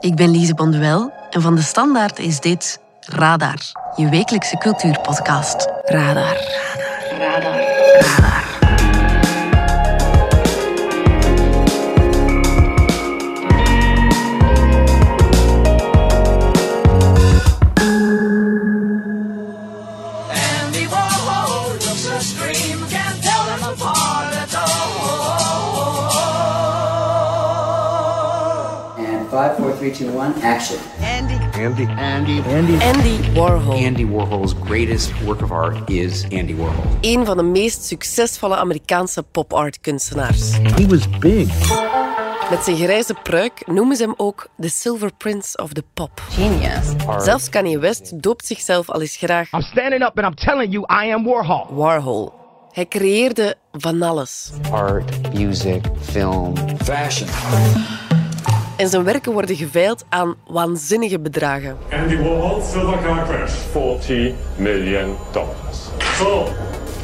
Ik ben Lise Bonduel en van de Standaard is dit Radar, je wekelijkse cultuurpodcast. Radar. Radar. Radar. Radar. 1, action. Andy. Andy. Andy. Warhol. Andy Warhol's greatest work of art is Andy Warhol. Een van de meest succesvolle Amerikaanse pop art kunstenaars. He was big. Met zijn grijze pruik noemen ze hem ook de Silver Prince of the Pop. Genius. Zelfs Kanye West doopt zichzelf al eens graag. I'm standing up and I'm telling you I am Warhol. Warhol. Hij creëerde van alles. Art, music, film, fashion. En zijn werken worden geveild aan waanzinnige bedragen. Andy Warhol silver car crash. 40 million dollars. So,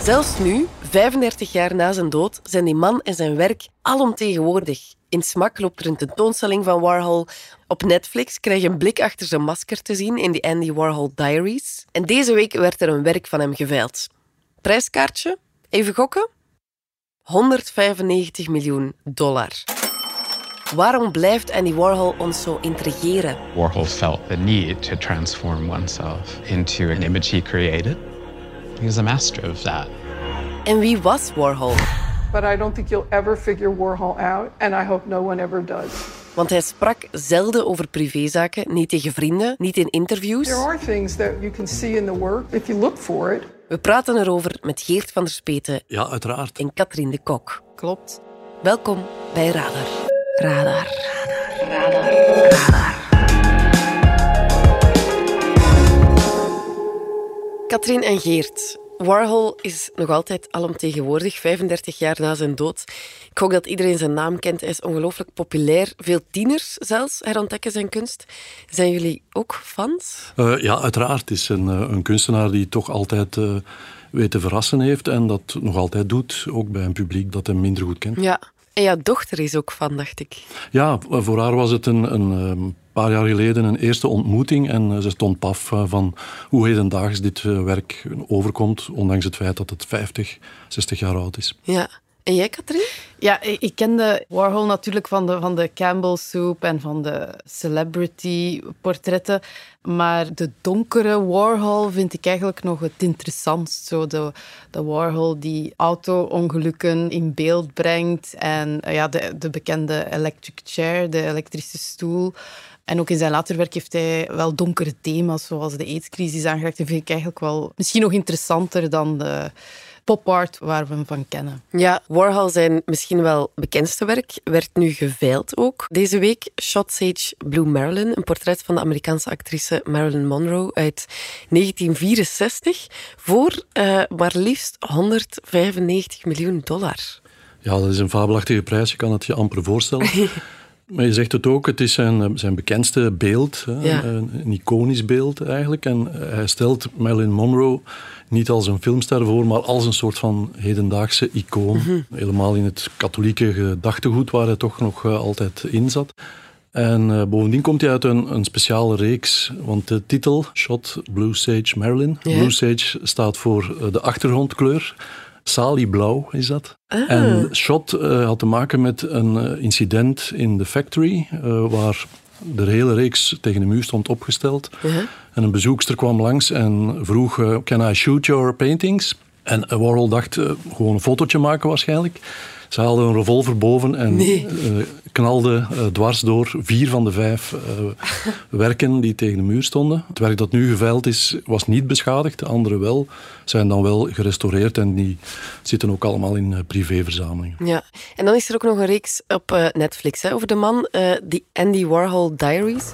Zelfs nu, 35 jaar na zijn dood, zijn die man en zijn werk alomtegenwoordig. In Smak loopt er een tentoonstelling van Warhol. Op Netflix krijg je een blik achter zijn masker te zien in de Andy Warhol Diaries. En deze week werd er een werk van hem geveild. Prijskaartje? Even gokken? 195 miljoen dollar. Waarom blijft Andy Warhol ons zo intrigeren? Warhol felt the need to transform oneself into an image he created. He was a master of that. En wie was Warhol? but I don't think you'll ever figure Warhol out, and I hope no one ever does. Want hij sprak zelden over privézaken, niet tegen vrienden, niet in interviews. There are things that you can see in the work if you look for it. We praten erover met Geert van der Speten Ja, uiteraard. en Katrien de Kok. Klopt. Welkom bij Radar. Radar. Radar. Radar. Katrien en Geert. Warhol is nog altijd alomtegenwoordig, 35 jaar na zijn dood. Ik hoop dat iedereen zijn naam kent. Hij is ongelooflijk populair. Veel tieners zelfs herontdekken zijn kunst. Zijn jullie ook fans? Eh, ja, uiteraard. Het is een, eh, een kunstenaar die toch altijd eh, weet te verrassen heeft en dat nog altijd doet, ook bij een publiek dat hem minder goed kent. Ja. En jouw dochter is ook fan, dacht ik. Ja, voor haar was het een, een eh, paar jaar geleden een eerste ontmoeting en eh, ze stond paf eh, van hoe hedendaags dit eh, werk overkomt, ondanks het feit dat het 50, 60 jaar oud is. Ja. En jij, Katrien? Ja, ik kende Warhol natuurlijk van de, van de Campbell Soup en van de celebrity-portretten. Maar de donkere Warhol vind ik eigenlijk nog het interessantst. Zo de, de Warhol die auto-ongelukken in beeld brengt. En eh, ja, de, de bekende electric chair, de elektrische stoel. En ook in zijn later werk heeft hij wel donkere thema's, zoals de aidscrisis aangeraakt. Dat vind ik eigenlijk wel misschien nog interessanter dan de pop-art waar we hem van kennen. Ja, Warhol zijn misschien wel bekendste werk werd nu geveild ook. Deze week Shot Sage Blue Marilyn, een portret van de Amerikaanse actrice Marilyn Monroe uit 1964, voor eh, maar liefst 195 miljoen dollar. Ja, dat is een fabelachtige prijs, je kan het je amper voorstellen. Maar je zegt het ook, het is zijn, eh, zijn bekendste beeld, Ja. een, een iconisch beeld eigenlijk. En hij stelt Marilyn Monroe niet als een filmster voor, maar als een soort van hedendaagse icoon. Helemaal in het katholieke gedachtegoed waar hij toch nog eh, altijd in zat. En eh, bovendien komt hij uit een, een speciale reeks, want de titel, Shot Blue Sage Marilyn. Blue Sage staat voor eh, de achtergrondkleur. Salieblauw is dat. En Shot had te maken met een incident in de factory, waar de hele reeks tegen de muur stond opgesteld. En een bezoekster kwam langs en vroeg, eh, can I shoot your paintings? En Warhol dacht, eh, gewoon een fotootje maken waarschijnlijk. Ze haalde een revolver boven en Nee. eh, knalde eh, dwars door vier van de vijf eh, werken die tegen de muur stonden. Het werk dat nu geveild is, was niet beschadigd. De andere wel. Zijn dan wel gerestaureerd en die zitten ook allemaal in privéverzamelingen. Ja, en dan is er ook nog een reeks op Netflix hè, over de man, die Andy Warhol Diaries.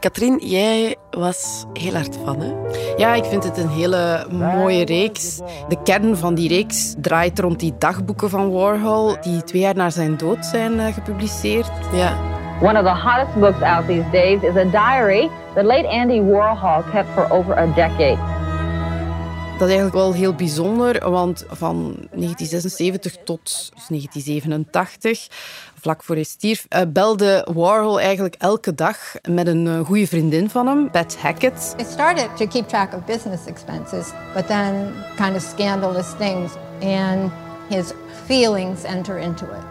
Katrien, jij was heel hard van, hè? Ja, ik vind het een hele mooie reeks. De kern van die reeks draait rond die dagboeken van Warhol, die twee jaar na zijn dood zijn eh, gepubliceerd. Ja. One of the hottest books out these days is a diary that late Andy Warhol kept for over a decade. Dat is eigenlijk wel heel bijzonder, want van 1976 tot 1987, vlak voor hij stierf, eh, belde Warhol eigenlijk elke dag met een eh, goede vriendin van hem, Beth Hackett. It started to keep track of business expenses, but then kind of scandalous things, and his feelings enter into it.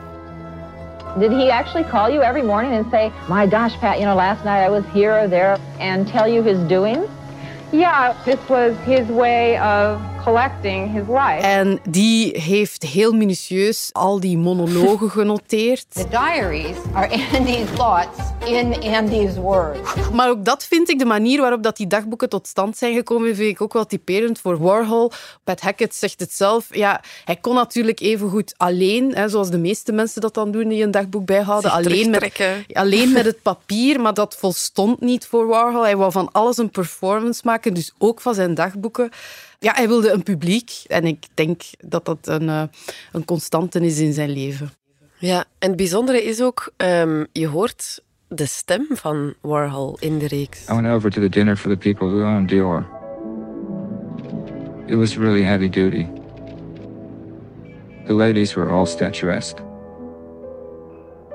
Did he actually call you every morning and say, My gosh, Pat, you know, last night I was here or there, and tell you his doings? Yeah, this was his way of collecting his life. En die heeft heel minutieus al die monologen genoteerd. The diaries are Andy's thoughts in Andy's words. Maar ook dat vind ik, de manier waarop dat die dagboeken tot stand zijn gekomen, vind ik ook wel typerend voor Warhol. Pat Hackett zegt het zelf. Ja, hij kon natuurlijk evengoed alleen, hè, zoals de meeste mensen dat dan doen die een dagboek bijhouden, Zich alleen met, alleen met het papier, maar dat volstond niet voor Warhol. Hij wou van alles een performance maken, dus ook van zijn dagboeken. Ja, hij wilde een publiek en ik denk dat dat een, eh, een constante is in zijn leven. Ja, en het bijzondere is ook, ehm, je hoort de stem van Warhol in de reeks. I went over to the dinner for the people who owned Dior. It was really heavy duty. The ladies were all statuesque.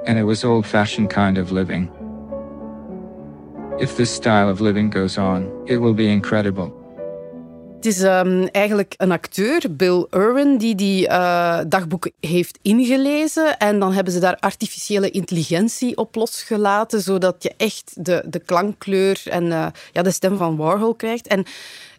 And it was old fashioned kind of living. If this style of living goes on, it will be incredible. Het is ehm, eigenlijk een acteur, Bill Irwin, die die eh, dagboeken heeft ingelezen. En dan hebben ze daar artificiële intelligentie op losgelaten, zodat je echt de, de klankkleur en eh, ja, de stem van Warhol krijgt. En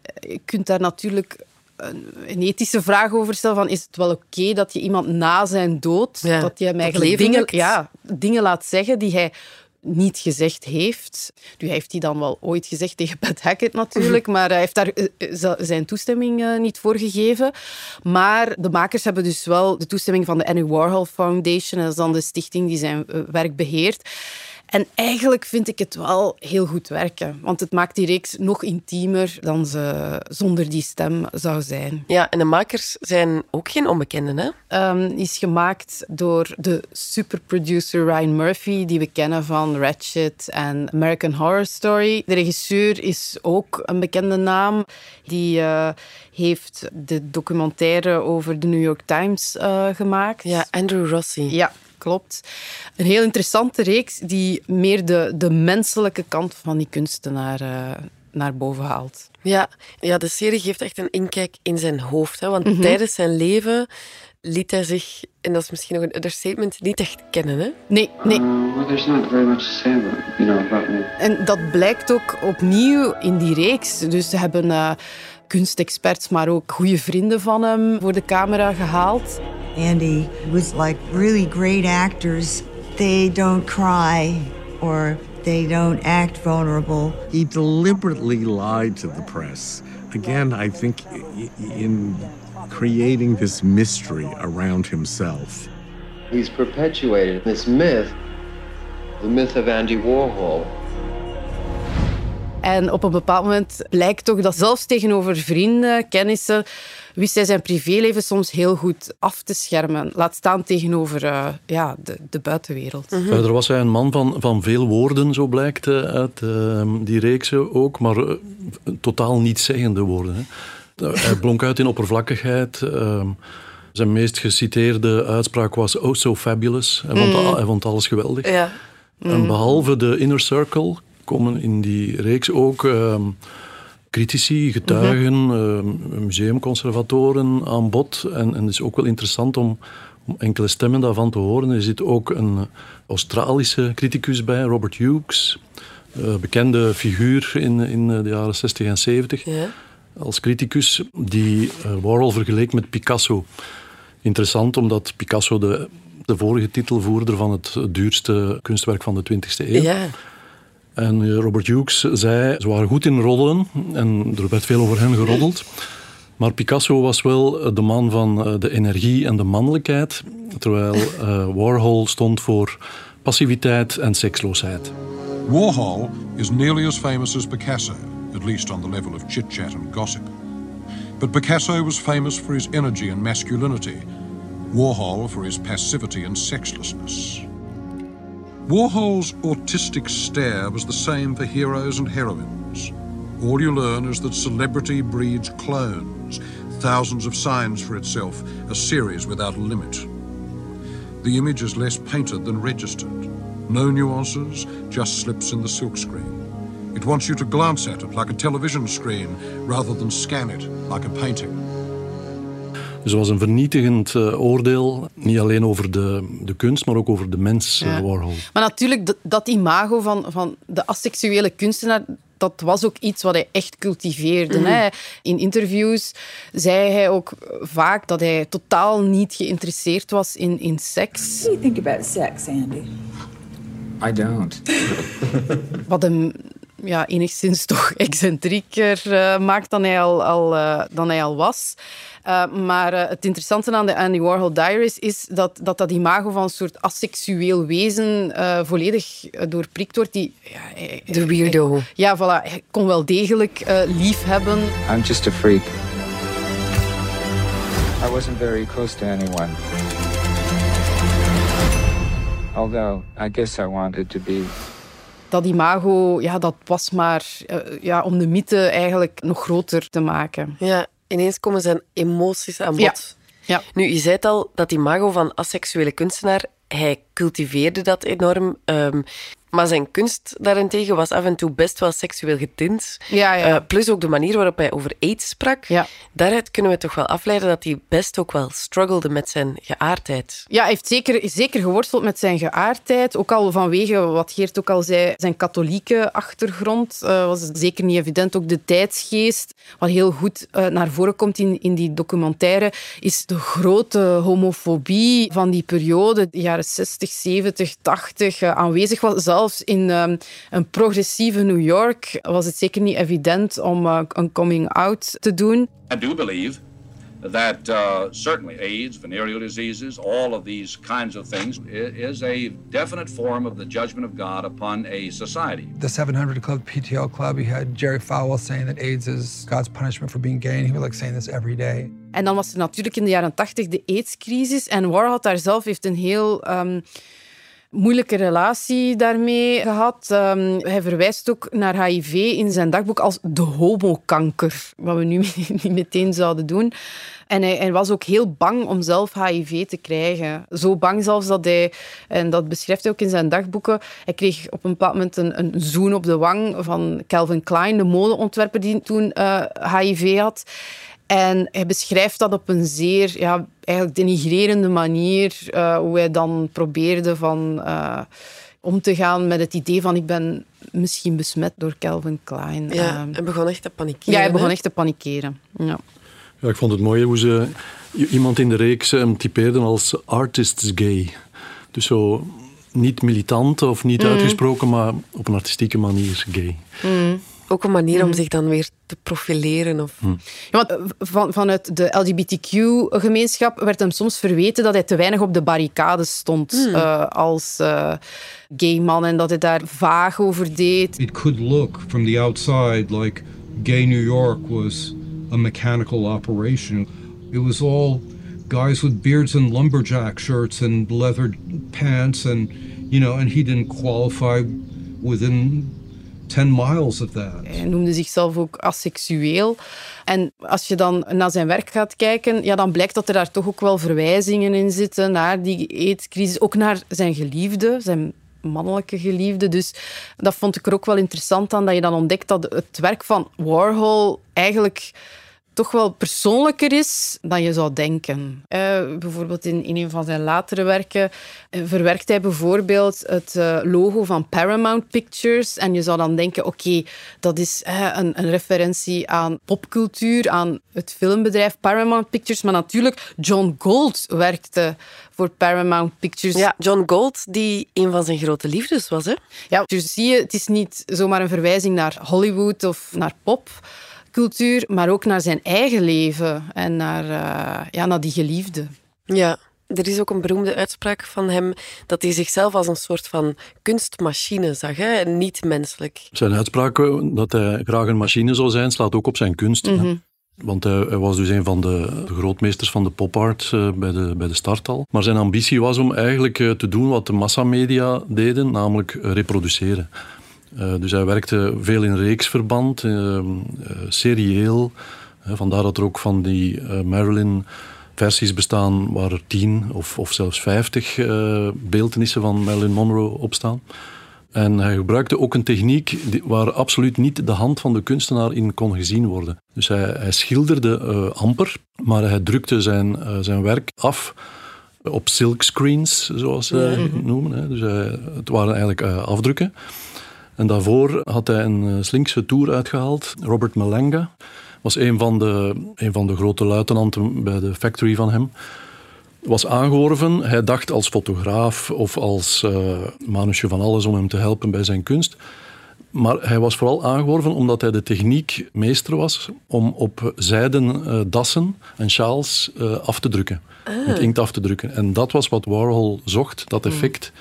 eh, je kunt daar natuurlijk een, ethische vraag over stellen van is het wel oké dat je iemand na zijn dood, Ja, dat je hem eigenlijk dingen, ja, dingen laat zeggen die hij niet gezegd heeft. Nu heeft hij dan wel ooit gezegd tegen Pat Hackett natuurlijk, maar hij heeft daar eh, eh, zijn toestemming eh, niet voor gegeven. Maar de makers hebben dus wel de toestemming van de Annie Warhol Foundation, dat is dan de stichting die zijn werk beheert. En eigenlijk vind ik het wel heel goed werken, want het maakt die reeks nog intiemer dan ze zonder die stem zou zijn. Ja, en de makers zijn ook geen onbekenden, hè? Ehm, is gemaakt door de superproducer Ryan Murphy, die we kennen van Ratchet en American Horror Story. De regisseur is ook een bekende naam. Die eh, heeft de documentaire over de New York Times eh, gemaakt. Ja, Andrew Rossi. Ja, klopt. Een heel interessante reeks die meer de, de menselijke kant van die kunstenaar eh, naar boven haalt. Ja, ja, de serie geeft echt een inkijk in zijn hoofd. Hè? Want Mhm. tijdens zijn leven liet hij zich, en dat is misschien nog een understatement, niet echt kennen. Hè? Nee, nee. well, there's not very much to say about, you know, about me. En dat blijkt ook opnieuw in die reeks. Dus ze hebben eh, kunstexperts, maar ook goede vrienden van hem voor de camera gehaald. Andy was like really great actors. They don't cry or they don't act vulnerable. He deliberately lied to the press. Again, I think in creating this mystery around himself. He's perpetuated this myth, the myth of Andy Warhol. En op een bepaald moment blijkt toch dat zelfs tegenover vrienden, kennissen, wist hij zijn privéleven soms heel goed af te schermen. Laat staan tegenover eh, ja, de, de buitenwereld. Verder was hij een man van, van veel woorden, zo blijkt eh, uit eh, die reeksen ook, maar eh, totaal niet zeggende woorden. Hè. Hij blonk uit in oppervlakkigheid. eh, zijn meest geciteerde uitspraak was oh so fabulous. Hij vond, Mm. al- hij vond alles geweldig. Ja. En Mm. behalve de inner circle komen in die reeks ook ehm, critici, getuigen, ehm, museumconservatoren aan bod. En, en het is ook wel interessant om, om enkele stemmen daarvan te horen. Er zit ook een Australische criticus bij, Robert Hughes. eh, bekende figuur in, in de jaren 60 en 70 Ja. als criticus, die eh, Warhol vergeleek met Picasso. Interessant, omdat Picasso de, de vorige titelvoerder van het duurste kunstwerk van de 20e eeuw. En eh, Robert Hughes zei, ze waren goed in roddelen en er werd veel over hen geroddeld. Maar Picasso was wel eh, de man van eh, de energie en de mannelijkheid, terwijl Warhol stond voor passiviteit en seksloosheid. Warhol is nearly as famous as Picasso, at least on the level of chit chat and gossip. But Picasso was famous for his energy and masculinity, Warhol for his passivity and sexlessness. Warhol's autistic stare was the same for heroes and heroines. All you learn is that celebrity breeds clones, thousands of signs for itself, a series without limit. The image is less painted than registered. No nuances, just slips in the silkscreen. It wants you to glance at it like a television screen rather than scan it like a painting. Dus het was een vernietigend uh, oordeel, niet alleen over de, de kunst, maar ook over de mens, ja. uh, Warhol. Maar natuurlijk, dat, dat imago van, van de asexuele kunstenaar, dat was ook iets wat hij echt cultiveerde. Mm. Hè. In interviews zei hij ook vaak dat hij totaal niet geïnteresseerd was in, in seks. What do you think about sex, Andy? I don't. Wat hem ja, enigszins toch excentrieker uh, maakt dan hij al, al, uh, dan hij al was. Uh, maar het interessante aan de Andy Warhol Diaries is dat dat, dat imago van een soort asexueel wezen volledig doorprikt wordt. Die, ja, de weirdo. ja, voilà. Hij kon wel degelijk lief hebben. I'm just a freak. I wasn't very close to anyone. Although, I guess I wanted to be dat imago, ja, dat was maar uh, ja, om de mythe eigenlijk nog groter te maken. Ja, ineens komen zijn emoties aan bod. Ja. Ja. Nu, je zei het al, dat imago van asexuele kunstenaar, hij cultiveerde dat enorm. Um, maar zijn kunst daarentegen was af en toe best wel seksueel getint. Ja, ja. Uh, plus ook de manier waarop hij over aids sprak. Ja. Daaruit kunnen we toch wel afleiden dat hij best ook wel struggelde met zijn geaardheid. Ja, hij heeft zeker, zeker geworsteld met zijn geaardheid. Ook al vanwege, wat Geert ook al zei, zijn katholieke achtergrond. Uh, was het zeker niet evident. Ook de tijdsgeest, wat heel goed uh, naar voren komt in, in die documentaire, is de grote homofobie van die periode, de jaren 60, 70, 80, aanwezig was. Zelfs in um, een progressieve New York was het zeker niet evident om uh, een coming out te doen. I do believe that uh, certainly AIDS, venereal diseases, all of these kinds of things is a definite form of the judgment of God upon a society. The 700 Club, PTL Club, you had Jerry Falwell saying that AIDS is God's punishment for being gay, and he was like saying this every day. En dan was er natuurlijk in de jaren 80 de AIDS-crisis en Warhol daar zelf heeft een heel... Um, moeilijke relatie daarmee gehad. Um, hij verwijst ook naar HIV in zijn dagboek als de homokanker, wat we nu niet meteen zouden doen. En hij, was ook heel bang om zelf HIV te krijgen. Zo bang zelfs dat hij, en dat beschrijft hij ook in zijn dagboeken, hij kreeg op een bepaald moment een, een zoen op de wang van Calvin Klein, de modeontwerper die toen uh, HIV had. En hij beschrijft dat op een zeer ja, eigenlijk denigrerende manier, uh, hoe hij dan probeerde van, uh, om te gaan met het idee van ik ben misschien besmet door Calvin Klein. Ja, uh, hij begon echt te panikeren. Ja, hij begon hè? echt te panikeren. Ja. Ja, ik vond het mooi hoe ze iemand in de reeks hem typeerden als artist's gay. Dus zo niet militant of niet Mm. uitgesproken, maar op een artistieke manier gay. Mm. Ook een manier om Mhm. zich dan weer te profileren. Of... Hm. Ja, want eh, van, vanuit de LGBTQ-gemeenschap werd hem soms verweten dat hij te weinig op de barricades stond uh, als uh, gay man en dat hij daar vaag over deed. It could look from the outside like gay New York was a mechanical operation. It was all guys with beards and lumberjack shirts and leather pants and you know and he didn't qualify within 10 miles that. Hij noemde zichzelf ook asexueel. En als je dan naar zijn werk gaat kijken, ja, dan blijkt dat er daar toch ook wel verwijzingen in zitten naar die aidscrisis. Ook naar zijn geliefde, zijn mannelijke geliefde. Dus dat vond ik er ook wel interessant aan, dat je dan ontdekt dat het werk van Warhol eigenlijk toch wel persoonlijker is dan je zou denken. Uh, bijvoorbeeld in, in een van zijn latere werken uh, verwerkt hij bijvoorbeeld het uh, logo van Paramount Pictures. En je zou dan denken, oké, okay, dat is een, een, referentie aan popcultuur, aan het filmbedrijf Paramount Pictures. Maar natuurlijk, John Gold werkte voor Paramount Pictures. Ja, John Gold, die een van zijn grote liefdes was. Hè? Ja, dus zie je, het is niet zomaar een verwijzing naar Hollywood of naar pop cultuur, maar ook naar zijn eigen leven en naar, uh, ja, naar die geliefde. Ja, er is ook een beroemde uitspraak van hem dat hij zichzelf als een soort van kunstmachine zag, hè? niet menselijk. Zijn uitspraak dat hij graag een machine zou zijn, slaat ook op zijn kunst. Mhm. Mm -hmm. Want hij, hij, was dus een van de, de grootmeesters van de popart uh, bij, de, bij de start al. Maar zijn ambitie was om eigenlijk uh, te doen wat de massamedia deden, namelijk reproduceren. Uh, dus hij werkte veel in reeksverband, uh, serieel. vandaar dat er ook van die Marilyn versies bestaan waar er tien of, of zelfs vijftig beeldenissen van Marilyn Monroe op staan. En hij gebruikte ook een techniek waar absoluut niet de hand van de kunstenaar in kon gezien worden. Dus hij, hij schilderde uh, amper, maar hij drukte zijn, uh, zijn werk af op silkscreens, zoals ze mm noemen. Hè. Dus hij, het waren eigenlijk uh, afdrukken. En daarvoor had hij een slinkse tour uitgehaald. Robert Malanga was een van de, een van de grote luitenanten bij de factory van hem was aangeworven. Hij dacht als fotograaf of als uh, manusje van alles om hem te helpen bij zijn kunst. Maar hij was vooral aangeworven omdat hij de techniek meester was om op zijden uh, dassen en sjaals uh, af te drukken. Ah. Met inkt af te drukken. En dat was wat Warhol zocht, dat effect. Mm.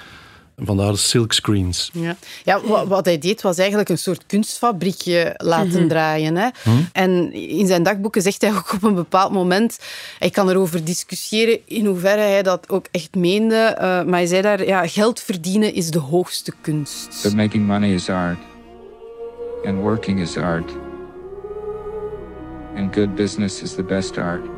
Vandaar silkscreens. Ja, ja wat, wat, hij deed was eigenlijk een soort kunstfabriekje laten mhm. draaien. Hè. Mhm. En in zijn dagboeken zegt hij ook op een bepaald moment... Hij kan erover discussiëren in hoeverre hij dat ook echt meende. Uh, maar hij zei daar, ja, geld verdienen is de hoogste kunst. But making money is art. And working is art. And good business is the best art.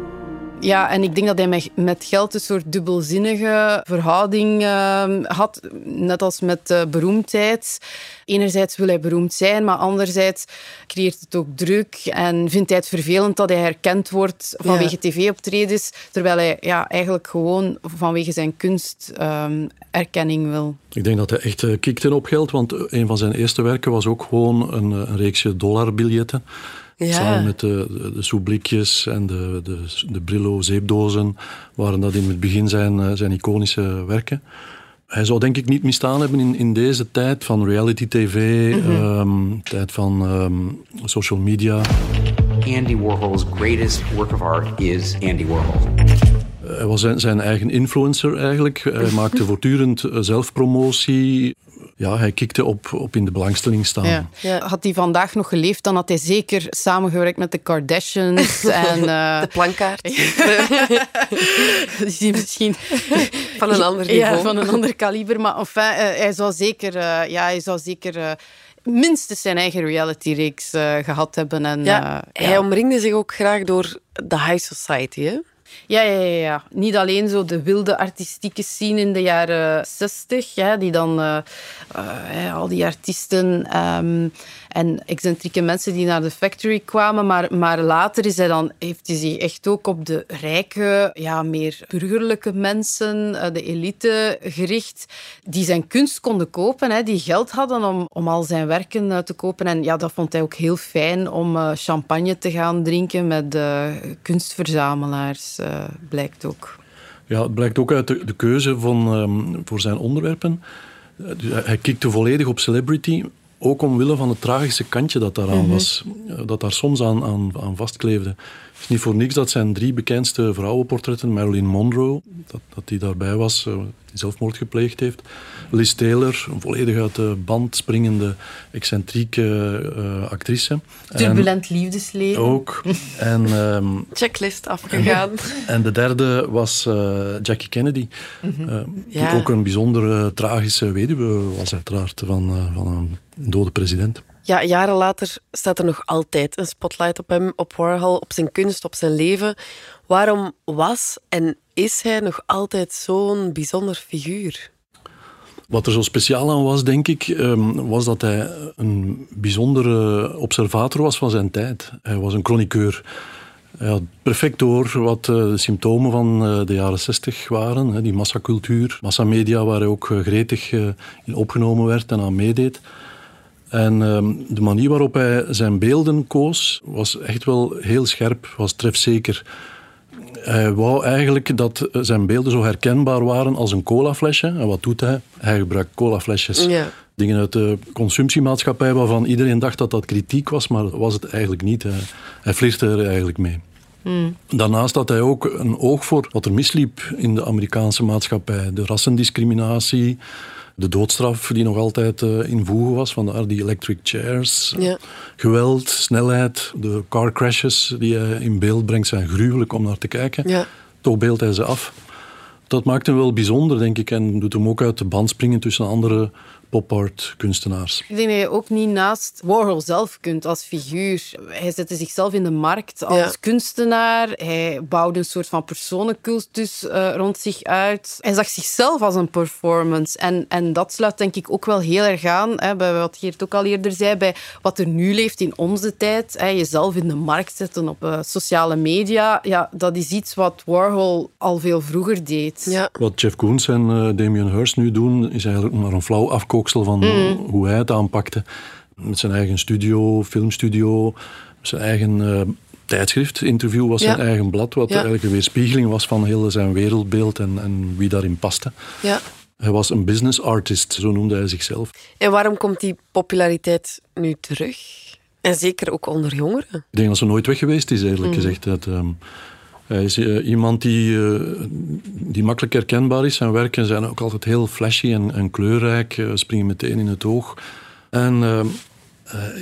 Ja, en ik denk dat hij met geld een soort dubbelzinnige verhouding uh, had. Net als met uh, beroemdheid. Enerzijds wil hij beroemd zijn, maar anderzijds creëert het ook druk. En vindt hij het vervelend dat hij herkend wordt vanwege tv-optredens. Terwijl hij ja, eigenlijk gewoon vanwege zijn kunst um, erkenning wil. Ik denk dat hij echt uh, kikte op geld, want een van zijn eerste werken was ook gewoon een, een reeksje dollarbiljetten. Ja. Samen met de, de, de soepblikjes en de, de, de Brillo-zeepdozen waren dat in het begin zijn, eh, zijn iconische werken. Hij zou denk ik niet misstaan hebben in, in deze tijd van reality tv, mm -hmm. tijd van um, social media. Andy Warhol's greatest work of art is Andy Warhol. Hij was zijn, zijn eigen influencer eigenlijk. Hij maakte voortdurend eh, zelfpromotie ja, hij kikte op, op in de belangstelling staan. Ja. Had hij vandaag nog geleefd, dan had hij zeker samengewerkt met de Kardashians. en, uh... De plankaart. die misschien... Van een ander niveau. Ja, van een ander kaliber. Maar enfin, uh, hij zou zeker... Uh, ja, hij zou zeker minstens zijn eigen reality-reeks gehad hebben. En, ja, hij omringde zich ook graag door de high society, hè? Ja, ja, ja, ja. Niet alleen zo de wilde artistieke scene in de jaren zestig, ja, die dan uh, uh, al die artiesten um, en excentrieke mensen die naar de factory kwamen, maar, maar later is hij dan, heeft hij zich echt ook op de rijke, ja, meer burgerlijke mensen, uh, de elite gericht, die zijn kunst konden kopen, hè, die geld hadden om, om al zijn werken te kopen. En ja, dat vond hij ook heel fijn om champagne te gaan drinken met kunstverzamelaars. Eh, blijkt ook. Ja, het blijkt ook uit de, keuze van, um, voor zijn onderwerpen. Uh, hij kikte volledig op celebrity, ook omwille van het tragische kantje dat daaraan mm -hmm. was. dat daar soms aan, aan, aan vastkleefde. Het is niet voor niks dat zijn drie bekendste vrouwenportretten, Marilyn Monroe, dat, dat die daarbij was, zelfmoord gepleegd heeft. Liz Taylor, een volledig uit de band springende, excentrieke uh, actrice. Turbulent en liefdesleven. Ook. En, um, Checklist afgegaan. En, de derde was uh, Jackie Kennedy, mm -hmm. uh, die ook een bijzondere tragische weduwe was uiteraard van, van een dode president. Ja, jaren later staat er nog altijd een spotlight op hem, op Warhol, op zijn kunst, op zijn leven. Waarom was en is hij nog altijd zo'n bijzonder figuur? Wat er zo speciaal aan was, denk ik, ehm, was dat hij een bijzondere observator was van zijn tijd. Hij was een chroniqueur. Hij had perfect door wat eh, de symptomen van eh, de jaren zestig waren. Die massacultuur, massamedia, waar hij ook eh, gretig in opgenomen werd en aan meedeed. En ehm, de manier waarop hij zijn beelden koos, was echt wel heel scherp, was trefzeker. Hij wou eigenlijk dat zijn beelden zo herkenbaar waren als een colaflesje. En wat doet hij? Hij gebruikt colaflesjes. Ja. Dingen uit de consumptiemaatschappij waarvan iedereen dacht dat dat kritiek was, maar dat was het eigenlijk niet. Hij, hij flirte er eigenlijk mee. Hmm. Daarnaast had hij ook een oog voor wat er misliep in de Amerikaanse maatschappij. De rassendiscriminatie, de doodstraf die nog altijd uh, in voegen was, vandaar die electric chairs. Ja. Geweld, snelheid, de car crashes die hij in beeld brengt zijn gruwelijk om naar te kijken. Ja. Toch beeldt hij ze af. Dat maakt hem wel bijzonder, denk ik, en doet hem ook uit de band springen tussen andere pop art kunstenaars. Ik denk dat je ook niet naast Warhol zelf kunt als figuur. Hij zette zichzelf in de markt als Ja. kunstenaar. Hij bouwde een soort van personencultus eh, rond zich uit. Hij zag zichzelf als een performance. En, en dat sluit denk ik ook wel heel erg aan hè, bij wat Geert ook al eerder zei, bij wat er nu leeft in onze tijd. Hè, jezelf in de markt zetten op eh, sociale media. Ja, dat is iets wat Warhol al veel vroeger deed. Ja. Wat Jeff Koons en eh, Damien Hirst nu doen, is eigenlijk maar een flauw van Mm. hoe hij het aanpakte. Met zijn eigen studio, filmstudio, zijn eigen eh, tijdschrift. Interview was Ja. zijn eigen blad, wat Ja. eigenlijk een weerspiegeling was van heel zijn wereldbeeld en, en wie daarin paste. Ja. Hij was een business artist, zo noemde hij zichzelf. En waarom komt die populariteit nu terug? En zeker ook onder jongeren. Ik denk dat ze nooit weg geweest is, eerlijk Mm. gezegd. Dat, ehm, hij is eh, iemand die, eh, die makkelijk herkenbaar is. Zijn werken zijn ook altijd heel flashy en, en kleurrijk, eh, springen meteen in het oog. En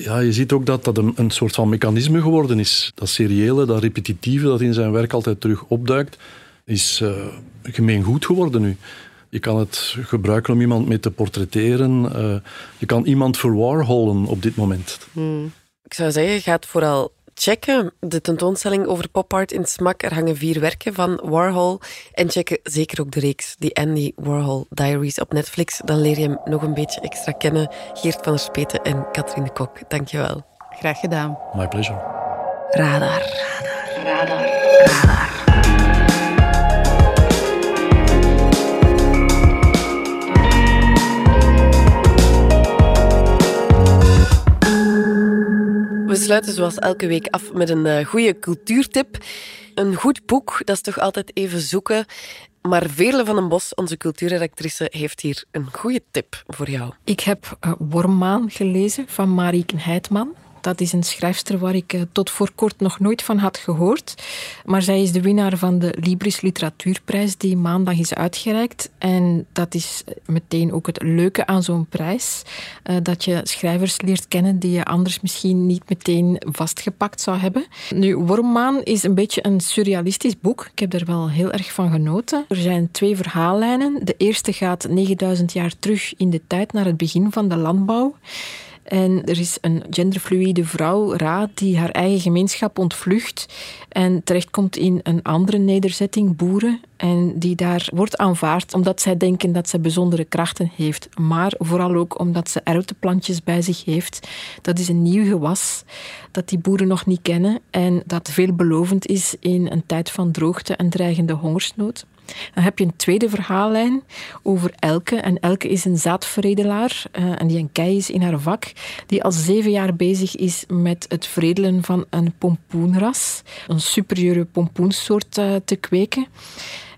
ja, je ziet ook dat dat een, een soort van mechanisme geworden is. Dat seriële, dat repetitieve dat in zijn werk altijd terug opduikt, is eh gemeen goed geworden nu. Je kan het gebruiken om iemand mee te portretteren. Je kan iemand verwarholen op dit moment. Hmm. Ik zou zeggen, ga het vooral checken. De tentoonstelling over popart in Smak. Er hangen vier werken van Warhol. En check zeker ook de reeks, die Andy Warhol Diaries op Netflix. Dan leer je hem nog een beetje extra kennen. Geert van der Speten en Katrien de Kok. Dankjewel. Graag gedaan. My pleasure. Radar. Radar. We sluiten zoals elke week af met een eh, goede cultuurtip. Een goed boek, dat is toch altijd even zoeken. Maar Veerle van den Bos, onze cultuurredactrice, heeft hier een goede tip voor jou. Ik heb uh, Wormmaan gelezen van Marieke Heitman. Dat is een schrijfster waar ik uh, tot voor kort nog nooit van had gehoord. Maar zij is de winnaar van de Libris Literatuurprijs die maandag is uitgereikt. En dat is meteen ook het leuke aan zo'n prijs. Uh, dat je schrijvers leert kennen die je anders misschien niet meteen vastgepakt zou hebben. Nu, Wormmaan is een beetje een surrealistisch boek. Ik heb er wel heel erg van genoten. Er zijn twee verhaallijnen. De eerste gaat 9000 jaar terug in de tijd naar het begin van de landbouw. En er is een genderfluïde vrouw, Ra, die haar eigen gemeenschap ontvlucht en terechtkomt in een andere nederzetting, boeren, en die daar wordt aanvaard omdat zij denken dat ze bijzondere krachten heeft, maar vooral ook omdat ze erwtenplantjes bij zich heeft. Dat is een nieuw gewas dat die boeren nog niet kennen en dat veelbelovend is in een tijd van droogte en dreigende hongersnood. Dan heb je een tweede verhaallijn over Elke. En Elke is een zaadveredelaar uh, en die een kei is in haar vak, die al zeven jaar bezig is met het veredelen van een pompoenras, een superieure pompoensoort uh, te kweken.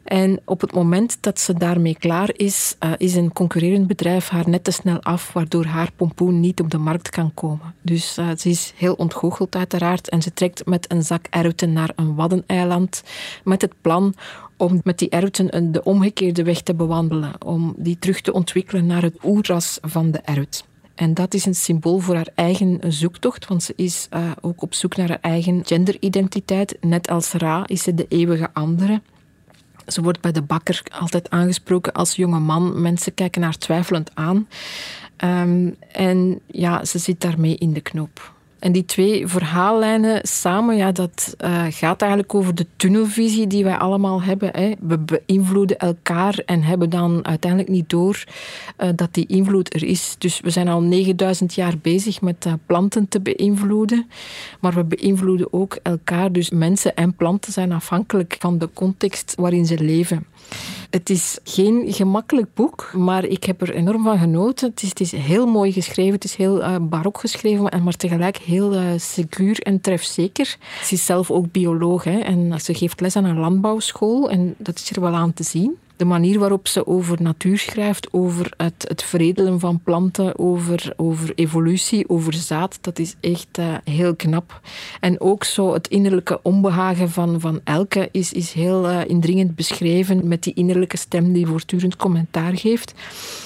En op het moment dat ze daarmee klaar is, uh, is een concurrerend bedrijf haar net te snel af, waardoor haar pompoen niet op de markt kan komen. Dus ze is heel ontgoocheld uiteraard en ze trekt met een zak erwten naar een waddeneiland met het plan om met die erwten de omgekeerde weg te bewandelen, om die terug te ontwikkelen naar het oerras van de erwt. En dat is een symbool voor haar eigen zoektocht, want ze is uh, ook op zoek naar haar eigen genderidentiteit. Net als Ra is ze de eeuwige andere. Ze wordt bij de bakker altijd aangesproken als jonge man. Mensen kijken haar twijfelend aan. Um, en ja, ze zit daarmee in de knoop. En die twee verhaallijnen samen, ja, dat uh, gaat eigenlijk over de tunnelvisie die wij allemaal hebben. Hè. We beïnvloeden elkaar en hebben dan uiteindelijk niet door uh, dat die invloed er is. Dus we zijn al 9000 jaar bezig met uh, planten te beïnvloeden, maar we beïnvloeden ook elkaar. Dus mensen en planten zijn afhankelijk van de context waarin ze leven. Het is geen gemakkelijk boek, maar ik heb er enorm van genoten. Het is, het is heel mooi geschreven, het is heel uh, barok geschreven, maar tegelijk heel uh, secuur en trefzeker. Ze is zelf ook bioloog hè, en ze geeft les aan een landbouwschool en dat is er wel aan te zien. De manier waarop ze over natuur schrijft, over het, het veredelen van planten, over, over evolutie, over zaad, dat is echt uh, heel knap. En ook zo het innerlijke onbehagen van, van Elke is, is heel uh, indringend beschreven met die innerlijke stem die voortdurend commentaar geeft.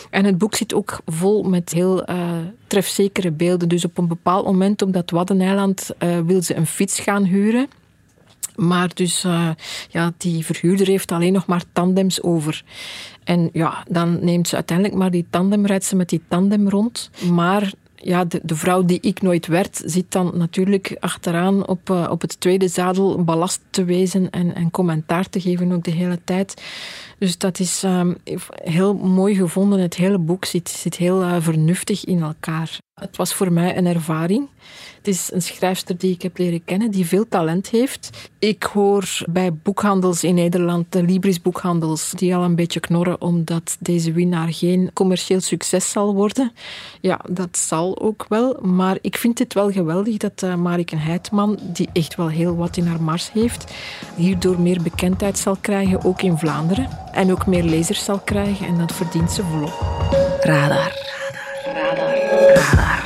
En het boek zit ook vol met heel uh, trefzekere beelden. Dus op een bepaald moment op dat Waddeneiland wil ze een fiets gaan huren Maar dus, uh, ja, die verhuurder heeft alleen nog maar tandems over. En ja, dan neemt ze uiteindelijk maar die tandem, rijdt ze met die tandem rond. Maar ja, de, de, vrouw die ik nooit werd, zit dan natuurlijk achteraan op, uh, op het tweede zadel ballast te wezen en, en commentaar te geven ook de hele tijd. Dus dat is um, heel mooi gevonden. Het hele boek zit, zit heel uh, vernuftig in elkaar. Het was voor mij een ervaring. Het is een schrijfster die ik heb leren kennen, die veel talent heeft. Ik hoor bij boekhandels in Nederland, de Libris boekhandels, die al een beetje knorren omdat deze winnaar geen commercieel succes zal worden. Ja, dat zal ook wel. Maar ik vind het wel geweldig dat uh, Mariken Heitman, die echt wel heel wat in haar mars heeft, hierdoor meer bekendheid zal krijgen, ook in Vlaanderen. En ook meer lezers zal krijgen en dat verdient ze volop. Radar. Radar. Radar.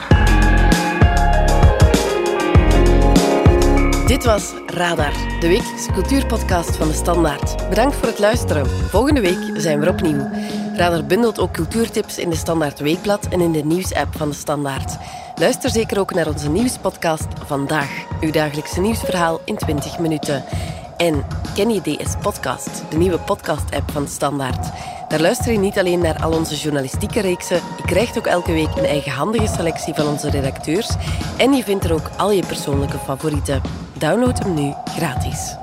Dit was Radar, de wekelijkse cultuurpodcast van de Standaard. Bedankt voor het luisteren. Volgende week zijn we opnieuw. Radar bundelt ook cultuurtips in de Standaard Weekblad en in de nieuwsapp van de Standaard. Luister zeker ook naar onze nieuwspodcast Vandaag, uw dagelijkse nieuwsverhaal in 20 minuten. En ken je DS Podcast, de nieuwe podcast-app van Standaard? Daar luister je niet alleen naar al onze journalistieke reeksen, je krijgt ook elke week een eigenhandige selectie van onze redacteurs en je vindt er ook al je persoonlijke favorieten. Download hem nu gratis.